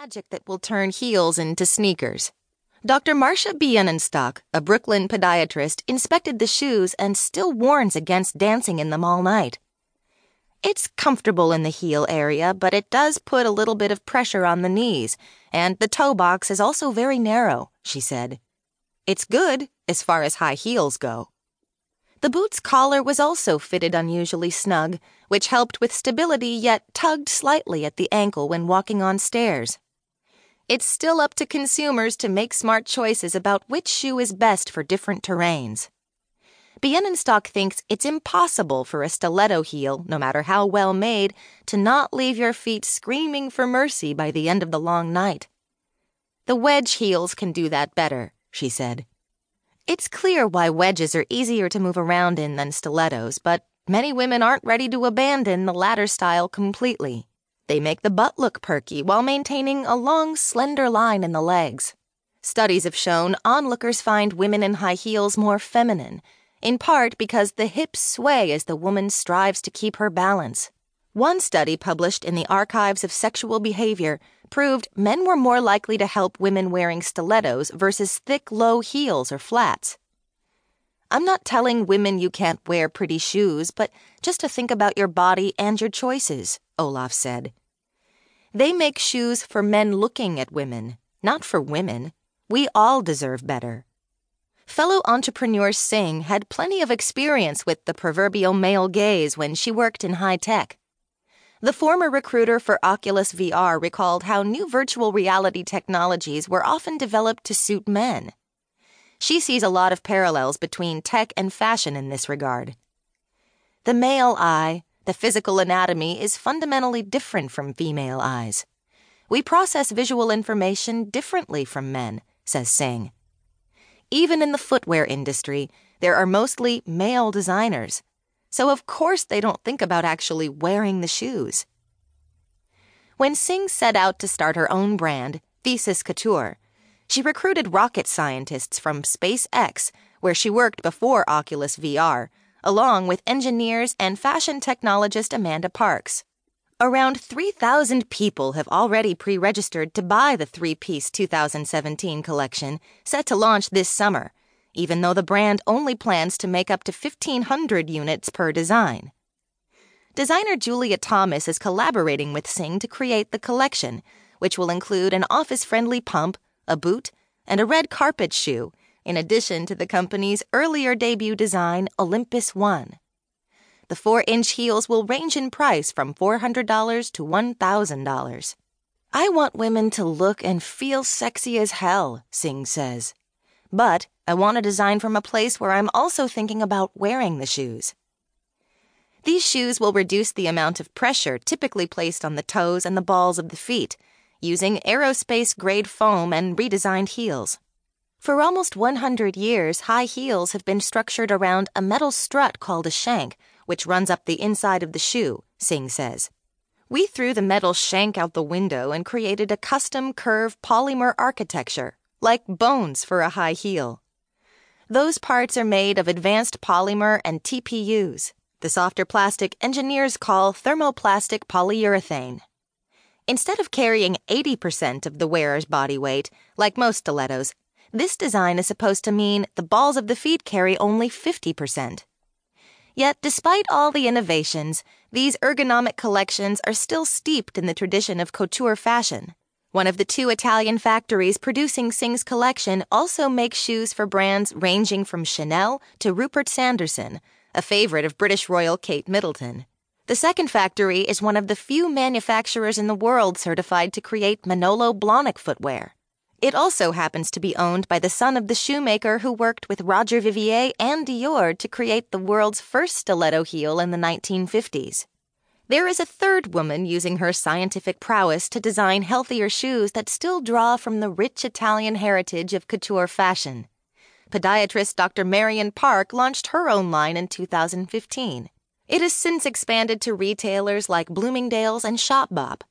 magic that will turn heels into sneakers. Dr. Marcia Bienenstock, a Brooklyn podiatrist, inspected the shoes and still warns against dancing in them all night. It's comfortable in the heel area, but it does put a little bit of pressure on the knees, and the toe box is also very narrow, she said. It's good as far as high heels go. The boot's collar was also fitted unusually snug, which helped with stability yet tugged slightly at the ankle when walking on stairs. It's still up to consumers to make smart choices about which shoe is best for different terrains. Bienenstock thinks it's impossible for a stiletto heel, no matter how well made, to not leave your feet screaming for mercy by the end of the long night. The wedge heels can do that better, she said. It's clear why wedges are easier to move around in than stilettos, but many women aren't ready to abandon the latter style completely. They make the butt look perky while maintaining a long, slender line in the legs. Studies have shown onlookers find women in high heels more feminine, in part because the hips sway as the woman strives to keep her balance. One study published in the Archives of Sexual Behavior proved men were more likely to help women wearing stilettos versus thick, low heels or flats. I'm not telling women you can't wear pretty shoes, but just to think about your body and your choices, Olaf said. They make shoes for men looking at women, not for women. We all deserve better. Fellow entrepreneur Singh had plenty of experience with the proverbial male gaze when she worked in high tech. The former recruiter for Oculus VR recalled how new virtual reality technologies were often developed to suit men. She sees a lot of parallels between tech and fashion in this regard. The male eye, the physical anatomy, is fundamentally different from female eyes. We process visual information differently from men, says Singh. Even in the footwear industry, there are mostly male designers so of course they don't think about actually wearing the shoes. When Singh set out to start her own brand, Thesis Couture, she recruited rocket scientists from SpaceX, where she worked before Oculus VR, along with engineers and fashion technologist Amanda Parkes. Around 3,000 people have already pre registered to buy the three piece 2017 collection, set to launch this summer even though the brand only plans to make up to 1,500 units per design. Designer Julia Thomas is collaborating with Singh to create the collection, which will include an office friendly pump, a boot, and a red carpet shoe, in addition to the company's earlier debut design, Olympus One. The 4 inch heels will range in price from $400 to $1,000. I want women to look and feel sexy as hell, Singh says. But I want a design from a place where I'm also thinking about wearing the shoes. These shoes will reduce the amount of pressure typically placed on the toes and the balls of the feet, using aerospace grade foam and redesigned heels. For almost 100 years, high heels have been structured around a metal strut called a shank, which runs up the inside of the shoe, Singh says. We threw the metal shank out the window and created a custom curve polymer architecture, like bones for a high heel. Those parts are made of advanced polymer and TPUs, the softer plastic engineers call thermoplastic polyurethane. Instead of carrying 80% of the wearer's body weight, like most stilettos, this design is supposed to mean the balls of the feet carry only 50%. Yet, despite all the innovations, these ergonomic collections are still steeped in the tradition of couture fashion. One of the two Italian factories producing Singh's collection also makes shoes for brands ranging from Chanel to Rupert Sanderson, a favorite of British royal Kate Middleton. The second factory is one of the few manufacturers in the world certified to create Manolo Blahnik footwear. It also happens to be owned by the son of the shoemaker who worked with Roger Vivier and Dior to create the world's first stiletto heel in the 1950s. There is a third woman using her scientific prowess to design healthier shoes that still draw from the rich Italian heritage of couture fashion. Podiatrist Dr. Marion Parke launched her own line in 2015. It has since expanded to retailers like Bloomingdale's and Shopbop.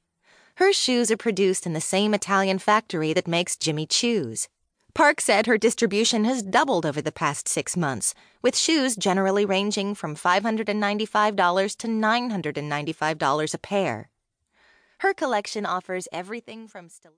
Her shoes are produced in the same Italian factory that makes Jimmy Choo's. Parke said her distribution has doubled over the past six months, with shoes generally ranging from $595 to $995 a pair. Her collection offers everything from.